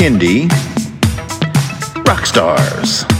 Kindy. Rock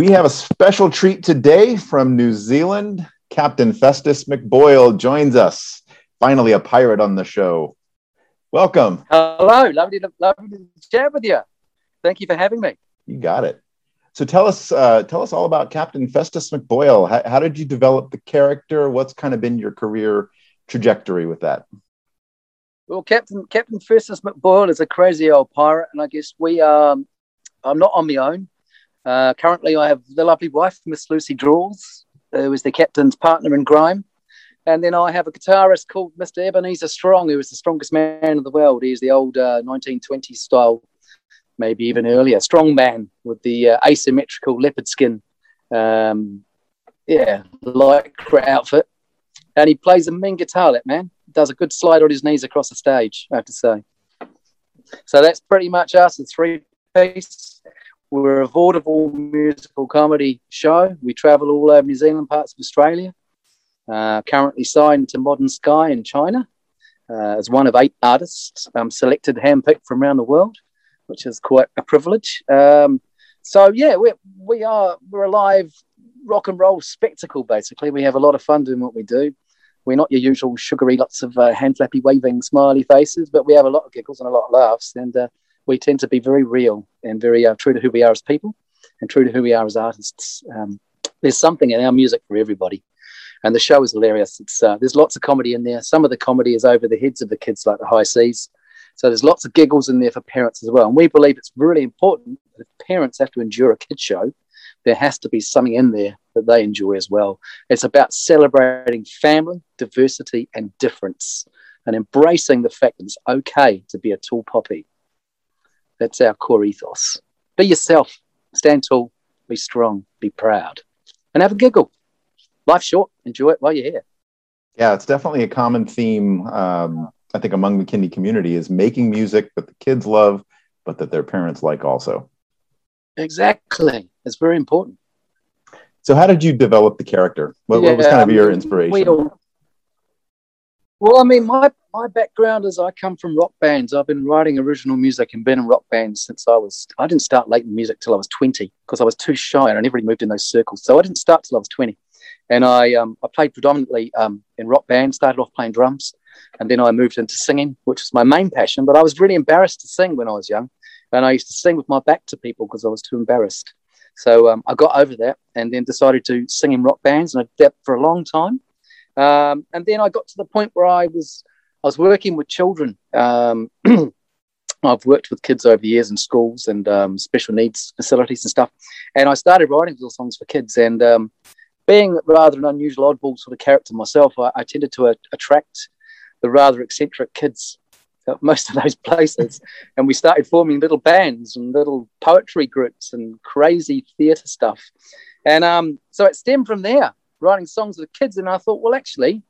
We have a special treat today from New Zealand. Captain Festus McBoyle joins us. Finally, a pirate on the show. Welcome. Hello, lovely to, lovely to chat with you. Thank you for having me. You got it. So tell us, uh, tell us all about Captain Festus McBoyle. How, how did you develop the character? What's kind of been your career trajectory with that? Well, Captain Captain Festus McBoyle is a crazy old pirate, and I guess we um, I'm not on my own. Uh, currently, I have the lovely wife, Miss Lucy Draws, who is the captain's partner in grime. And then I have a guitarist called Mr. Ebenezer Strong, who is the strongest man in the world. He's the old uh, 1920s style, maybe even earlier, strong man with the uh, asymmetrical leopard skin, um, yeah, lycra outfit. And he plays a mean guitar, that man. Does a good slide on his knees across the stage, I have to say. So that's pretty much us. It's three piece. We're a vaudeville musical comedy show. We travel all over New Zealand, parts of Australia. Uh, currently signed to Modern Sky in China uh, as one of eight artists um, selected, handpicked from around the world, which is quite a privilege. Um, so yeah, we we are we're a live rock and roll spectacle. Basically, we have a lot of fun doing what we do. We're not your usual sugary, lots of uh, hand flappy, waving, smiley faces, but we have a lot of giggles and a lot of laughs, and uh, we tend to be very real and very uh, true to who we are as people and true to who we are as artists. Um, there's something in our music for everybody. And the show is hilarious. It's, uh, there's lots of comedy in there. Some of the comedy is over the heads of the kids, like the high seas. So there's lots of giggles in there for parents as well. And we believe it's really important that if parents have to endure a kid show, there has to be something in there that they enjoy as well. It's about celebrating family, diversity, and difference, and embracing the fact that it's okay to be a tall poppy that's our core ethos. Be yourself, stand tall, be strong, be proud, and have a giggle. Life's short, enjoy it while you're here. Yeah, it's definitely a common theme, um, I think, among the Kindy community is making music that the kids love, but that their parents like also. Exactly. It's very important. So, how did you develop the character? What, yeah, what was kind of your inspiration? We all, well, I mean, my, my background is I come from rock bands. I've been writing original music and been in rock bands since I was, I didn't start late in music till I was 20 because I was too shy and I never really moved in those circles. So I didn't start till I was 20. And I, um, I played predominantly um, in rock bands, started off playing drums. And then I moved into singing, which was my main passion. But I was really embarrassed to sing when I was young. And I used to sing with my back to people because I was too embarrassed. So um, I got over that and then decided to sing in rock bands. And I did that for a long time. Um, and then I got to the point where I was I was working with children. Um, I've worked with kids over the years in schools and um, special needs facilities and stuff. And I started writing little songs for kids. And um, being rather an unusual oddball sort of character myself, I, I tended to uh, attract the rather eccentric kids at most of those places. and we started forming little bands and little poetry groups and crazy theatre stuff. And um, so it stemmed from there writing songs with kids, and I thought, well, actually,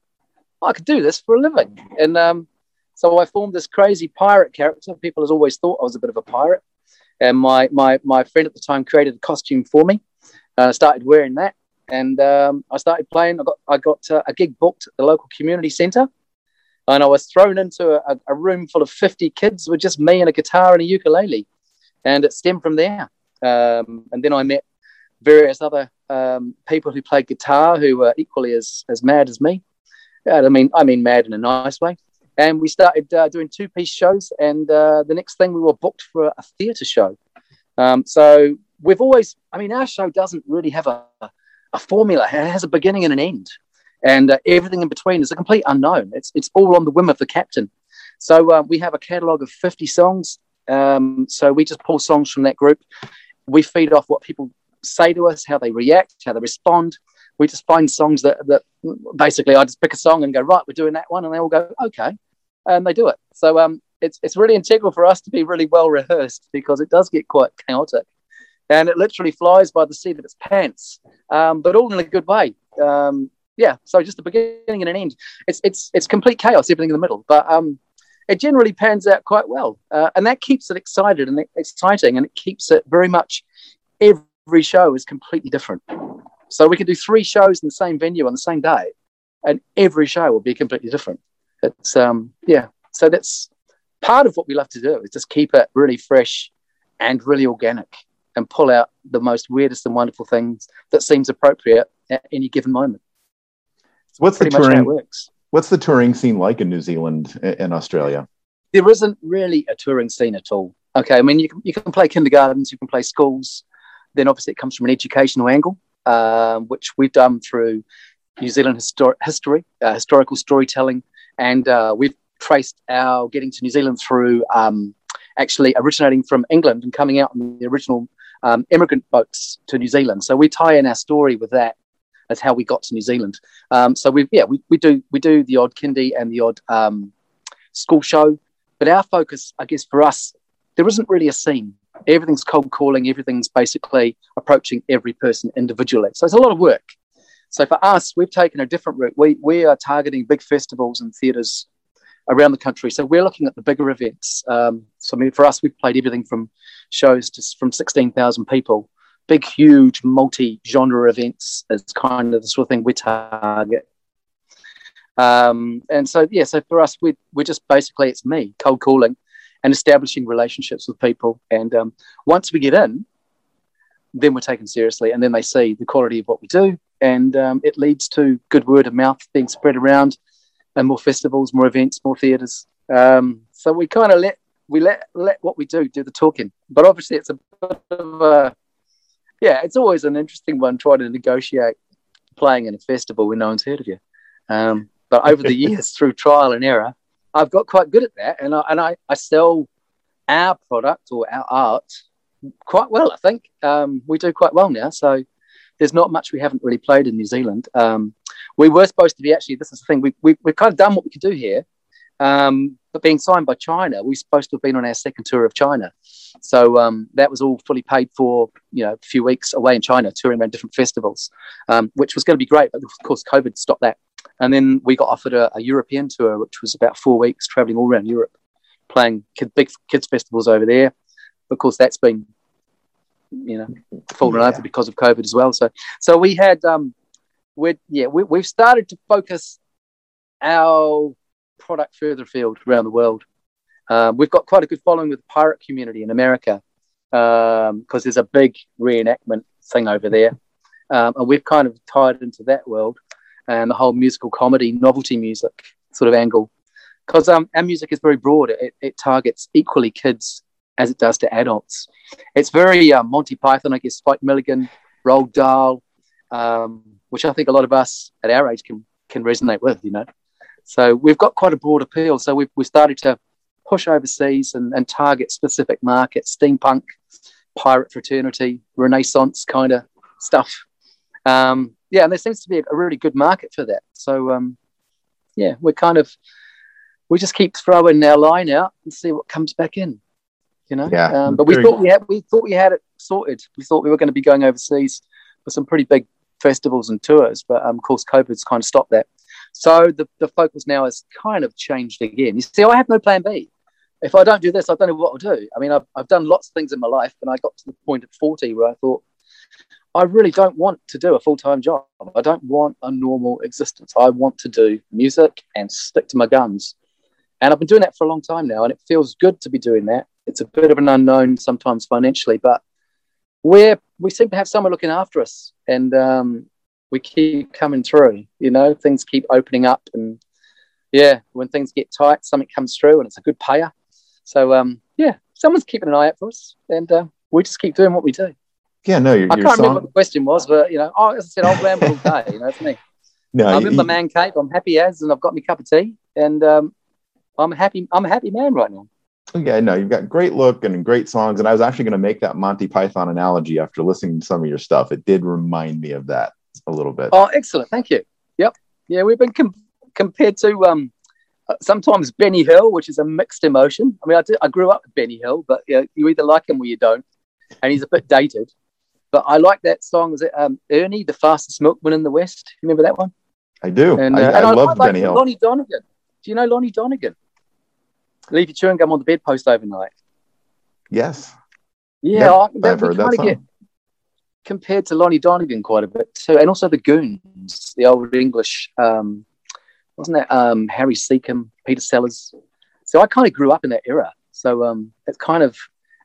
I could do this for a living. And um, so I formed this crazy pirate character. People has always thought I was a bit of a pirate, and my my my friend at the time created a costume for me. And I started wearing that, and um, I started playing. I got I got uh, a gig booked at the local community centre. And I was thrown into a, a room full of 50 kids with just me and a guitar and a ukulele. And it stemmed from there. Um, and then I met various other um, people who played guitar who were equally as, as mad as me. I mean, I mean, mad in a nice way. And we started uh, doing two piece shows. And uh, the next thing we were booked for a theatre show. Um, so we've always, I mean, our show doesn't really have a, a formula, it has a beginning and an end. And uh, everything in between is a complete unknown. It's, it's all on the whim of the captain. So uh, we have a catalogue of 50 songs. Um, so we just pull songs from that group. We feed off what people say to us, how they react, how they respond. We just find songs that, that basically I just pick a song and go, right, we're doing that one. And they all go, okay. And they do it. So um, it's, it's really integral for us to be really well rehearsed because it does get quite chaotic. And it literally flies by the seat of its pants, um, but all in a good way. Um, yeah, so just a beginning and an end. It's, it's, it's complete chaos, everything in the middle. But um, it generally pans out quite well. Uh, and that keeps it excited and exciting. And it keeps it very much every show is completely different. So we can do three shows in the same venue on the same day, and every show will be completely different. It's um yeah. So that's part of what we love to do is just keep it really fresh and really organic and pull out the most weirdest and wonderful things that seems appropriate at any given moment. So what's Pretty the touring? works. What's the touring scene like in New Zealand and Australia? There isn't really a touring scene at all. Okay, I mean you can, you can play kindergartens, you can play schools, then obviously it comes from an educational angle, um, which we've done through New Zealand histor- history, uh, historical storytelling, and uh, we've traced our getting to New Zealand through um, actually originating from England and coming out on the original um, immigrant boats to New Zealand. So we tie in our story with that as how we got to New Zealand. Um, so we yeah we, we do we do the odd kindy and the odd um, school show, but our focus, I guess, for us, there isn't really a scene everything's cold calling, everything's basically approaching every person individually. So it's a lot of work. So for us, we've taken a different route. We, we are targeting big festivals and theatres around the country. So we're looking at the bigger events. Um, so I mean, for us, we've played everything from shows to from 16,000 people, big, huge, multi-genre events is kind of the sort of thing we target. Um, and so, yeah, so for us, we, we're just basically, it's me, cold calling and establishing relationships with people. And um, once we get in, then we're taken seriously, and then they see the quality of what we do, and um, it leads to good word of mouth being spread around, and more festivals, more events, more theatres. Um, so we kind of let we let let what we do do the talking. But obviously, it's a bit of a yeah, it's always an interesting one trying to negotiate playing in a festival when no one's heard of you. Um, but over the years, through trial and error, I've got quite good at that, and I, and I, I sell our product or our art quite well. I think um, we do quite well now. So there's not much we haven't really played in New Zealand. Um, we were supposed to be actually. This is the thing. We, we we've kind of done what we could do here, um, but being signed by China, we're supposed to have been on our second tour of China. So um, that was all fully paid for. You know, a few weeks away in China, touring around different festivals, um, which was going to be great. But of course, COVID stopped that. And then we got offered a, a European tour, which was about four weeks traveling all around Europe, playing kid, big kids festivals over there. Of course, that's been, you know, fallen yeah. over because of COVID as well. So, so we had, um, we yeah, we, we've started to focus our product further afield around the world. Um, we've got quite a good following with the pirate community in America because um, there's a big reenactment thing over there. Um, and we've kind of tied into that world and the whole musical comedy, novelty music sort of angle. Because um, our music is very broad, it, it, targets equally kids as it does to adults. It's very uh, Monty Python, I guess, Spike Milligan, Roald Dahl, um, which I think a lot of us at our age can can resonate with, you know. So we've got quite a broad appeal. So we've, we started to push overseas and, and target specific markets, steampunk, pirate fraternity, Renaissance kind of stuff. Um, yeah, and there seems to be a really good market for that. So um, yeah, we're kind of we just keep throwing our line out and see what comes back in. You know, yeah. Um, but we thought we had we thought we had it sorted. We thought we were going to be going overseas for some pretty big festivals and tours, but um, of course, COVID's kind of stopped that. So the, the focus now has kind of changed again. You see, I have no plan B. If I don't do this, I don't know what I'll do. I mean, I've, I've done lots of things in my life, and I got to the point at 40 where I thought, I really don't want to do a full time job. I don't want a normal existence. I want to do music and stick to my guns. And I've been doing that for a long time now, and it feels good to be doing that. It's a bit of an unknown sometimes financially, but we're we seem to have someone looking after us, and um, we keep coming through. You know, things keep opening up, and yeah, when things get tight, something comes through, and it's a good payer. So um, yeah, someone's keeping an eye out for us, and uh, we just keep doing what we do. Yeah, no, you your, I your can't song. remember what the question was, but you know, oh, as I said, I'll ramble all day. You know, it's me. No, I'm you- in my man cave. I'm happy as, and I've got my cup of tea, and um, I'm a happy. I'm a happy man right now. Yeah, no, you've got great look and great songs. And I was actually going to make that Monty Python analogy after listening to some of your stuff. It did remind me of that a little bit. Oh, excellent. Thank you. Yep. Yeah, we've been com- compared to um, uh, sometimes Benny Hill, which is a mixed emotion. I mean, I, did, I grew up with Benny Hill, but you, know, you either like him or you don't. And he's a bit dated. But I like that song. Was it um, Ernie, the fastest milkman in the West? Remember that one? I do. And, I, uh, I, and love like Benny Hill. Lonnie Donegan. Do you know Lonnie Donegan? Leave your chewing gum on the bedpost overnight. yes, Yeah, I, I've heard that song. get compared to Lonnie Donegan quite a bit too, and also the Goons, the old English. Um, wasn't that um, Harry Secombe, Peter Sellers? So I kind of grew up in that era. So um, it's kind of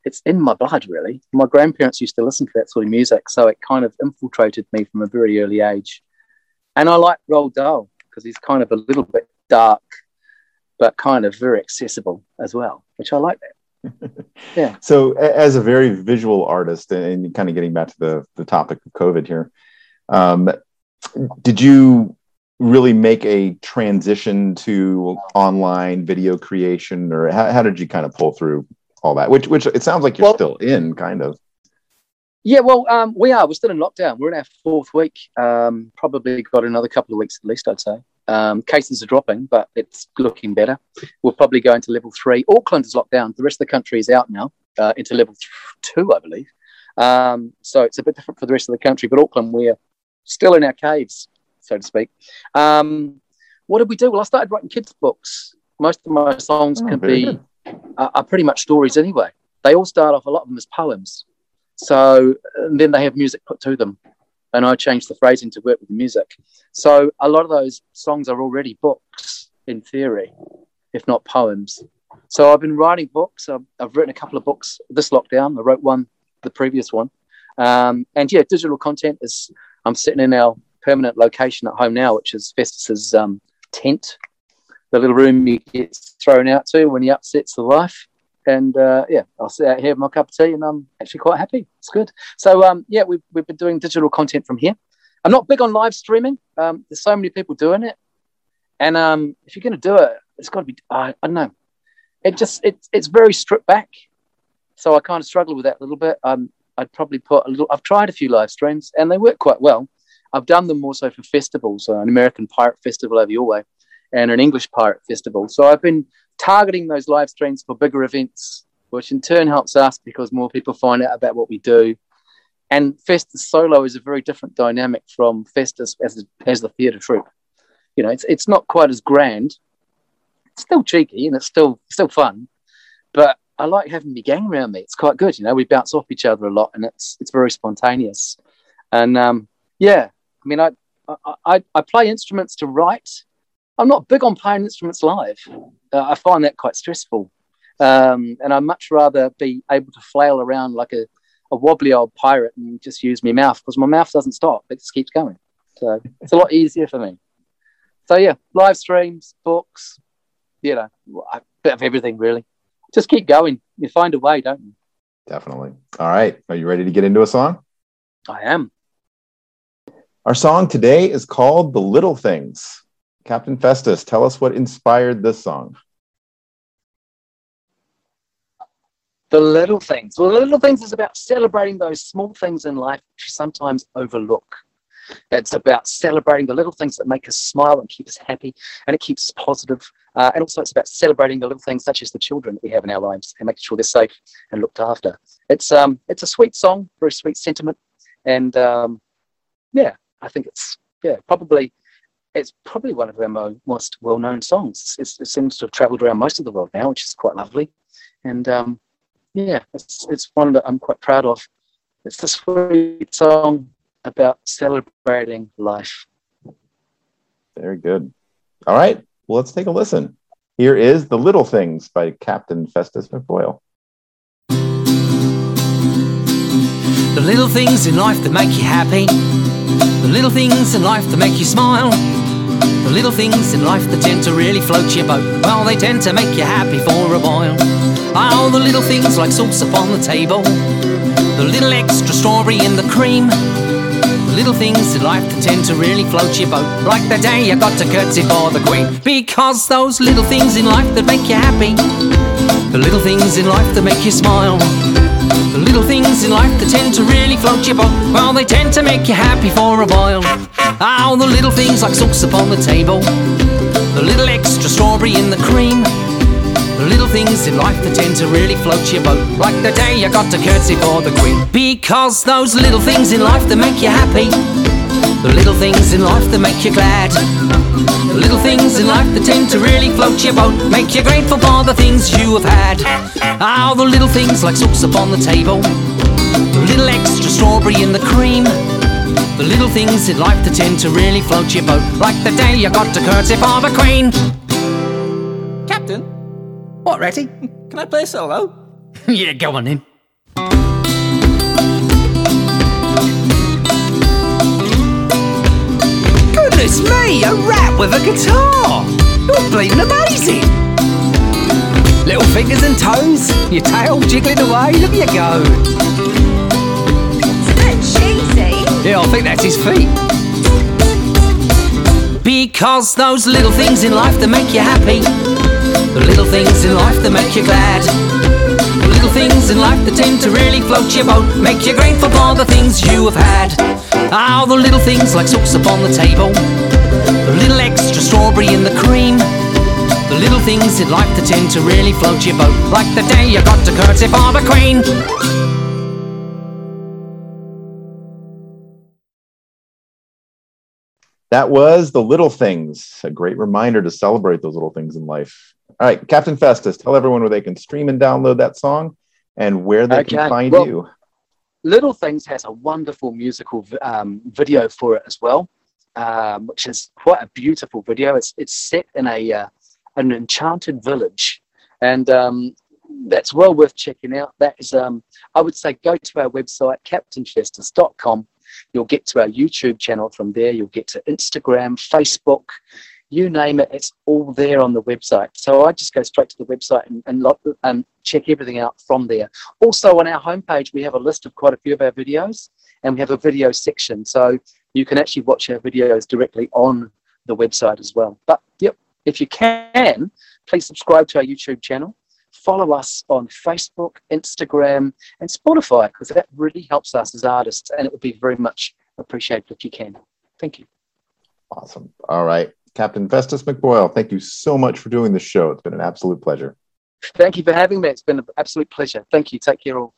it's in my blood, really. My grandparents used to listen to that sort of music, so it kind of infiltrated me from a very early age. And I like Roald Dahl because he's kind of a little bit dark, but kind of very accessible as well, which I like that. Yeah. so, as a very visual artist, and kind of getting back to the, the topic of COVID here, um, did you really make a transition to online video creation, or how, how did you kind of pull through all that? Which, which it sounds like you're Well- still in, kind of. Yeah, well, um, we are. We're still in lockdown. We're in our fourth week. Um, probably got another couple of weeks at least, I'd say. Um, cases are dropping, but it's looking better. We'll probably go into level three. Auckland is locked down. The rest of the country is out now uh, into level two, I believe. Um, so it's a bit different for the rest of the country. But Auckland, we're still in our caves, so to speak. Um, what did we do? Well, I started writing kids' books. Most of my songs Oh, can be good. Are, are pretty much stories anyway. They all start off, a lot of them as poems. So and then they have music put to them. And I change the phrasing to work with the music. So a lot of those songs are already books in theory, if not poems. So I've been writing books. I've, I've written a couple of books this lockdown. I wrote one, the previous one. Um, and yeah, digital content is, I'm sitting in our permanent location at home now, which is Festus's um, tent, the little room you thrown out to when he upsets the life. and uh, yeah, I'll sit out here with my cup of tea, and I'm actually quite happy. It's good. So um, yeah, we've we've been doing digital content from here. I'm not big on live streaming. Um, there's so many people doing it, and um, if you're going to do it, it's got to be. I I don't know. It just it's it's very stripped back. So I kind of struggle with that a little bit. Um, I'd probably put a little. I've tried a few live streams, and they work quite well. I've done them also for festivals, uh, an American pirate festival over your way, and an English pirate festival. So I've been targeting those live streams for bigger events, which in turn helps us because more people find out about what we do. And Festus solo is a very different dynamic from Festus as the, as the theatre troupe. You know, it's it's not quite as grand. It's still cheeky and it's still still fun, but I like having my gang around me. It's quite good. You know, we bounce off each other a lot, and it's it's very spontaneous. And um, yeah, I mean, I I I play instruments to write. I'm not big on playing instruments live. Uh, I find that quite stressful. Um, and I'd much rather be able to flail around like a, a wobbly old pirate and just use my mouth because my mouth doesn't stop. It just keeps going. So it's a lot easier for me. So yeah, live streams, books, you know, a bit of everything really. Just keep going. You find a way, don't you? Definitely. All right. Are you ready to get into a song? I am. Our song today is called The Little Things. Captain Festus, tell us what inspired this song. The little things. Well, the little things is about celebrating those small things in life which you sometimes overlook. It's about celebrating the little things that make us smile and keep us happy, and it keeps us positive. Uh, and also, it's about celebrating the little things such as the children that we have in our lives and making sure they're safe and looked after. It's um, it's a sweet song, very sweet sentiment, and um, yeah, I think it's yeah probably it's probably one of our most well-known songs. It's, it seems to have travelled around most of the world now, which is quite lovely, and um, yeah, it's it's one that I'm quite proud of. It's a sweet song about celebrating life. Very good. All right. Well, let's take a listen. Here is The Little Things by Captain Festus McBoyle. The little things in life that make you happy. The little things in life that make you smile. The little things in life that tend to really float your boat. Well, they tend to make you happy for a while. Oh, the little things like sauce upon the table. The little extra strawberry in the cream. The little things in life that tend to really float your boat. Like the day you got to curtsy for the queen. Because those little things in life that make you happy. The little things in life that make you smile. The little things in life that tend to really float your boat, well, they tend to make you happy for a while. Oh, the little things like sauce upon the table, the little extra strawberry in the cream. The little things in life that tend to really float your boat, like the day you got to curtsy for the queen. Because those little things in life that make you happy, the little things in life that make you glad. The little things in life that tend to really float your boat, make you grateful for the things you have had. Ah, the little things like sauce upon the table, the little extra strawberry in the cream. The little things in life that tend to really float your boat, like the day you got to curtsy for the queen. Captain? What, Ratty? Can I play solo? yeah, go on then. Goodness me, a rat with a guitar! You're bleeding amazing! Little fingers and toes, your tail jiggling away, look at you go! I think that's his feet. Because those little things in life that make you happy, the little things in life that make you glad, the little things in life that tend to really float your boat, make you grateful for the things you have had. Oh, the little things like sauce upon the table, the little extra strawberry in the cream. The little things in life that tend to really float your boat, like the day you got to curtsy for the queen. That was The Little Things, a great reminder to celebrate those little things in life. All right, Captain Festus, tell everyone where they can stream and download that song and where they can find well- you. Little Things has a wonderful musical um, video for it as well, um, which is quite a beautiful video. It's it's set in a uh, an enchanted village, and um, that's well worth checking out. That is, um, I would say, go to our website captainfestus.com. You'll get to our YouTube channel from there. You'll get to Instagram, Facebook, you name it. It's all there on the website. So I just go straight to the website and, and um, check everything out from there. Also, on our homepage, we have a list of quite a few of our videos, and we have a video section. So you can actually watch our videos directly on the website as well. But yep, if you can, please subscribe to our YouTube channel. Follow us on Facebook, Instagram, and Spotify because that really helps us as artists, and it would be very much appreciated if you can. Thank you. Awesome. All right. Captain Festus McBoyle, thank you so much for doing this show. It's been an absolute pleasure. Thank you for having me. It's been an absolute pleasure. Thank you. Take care all.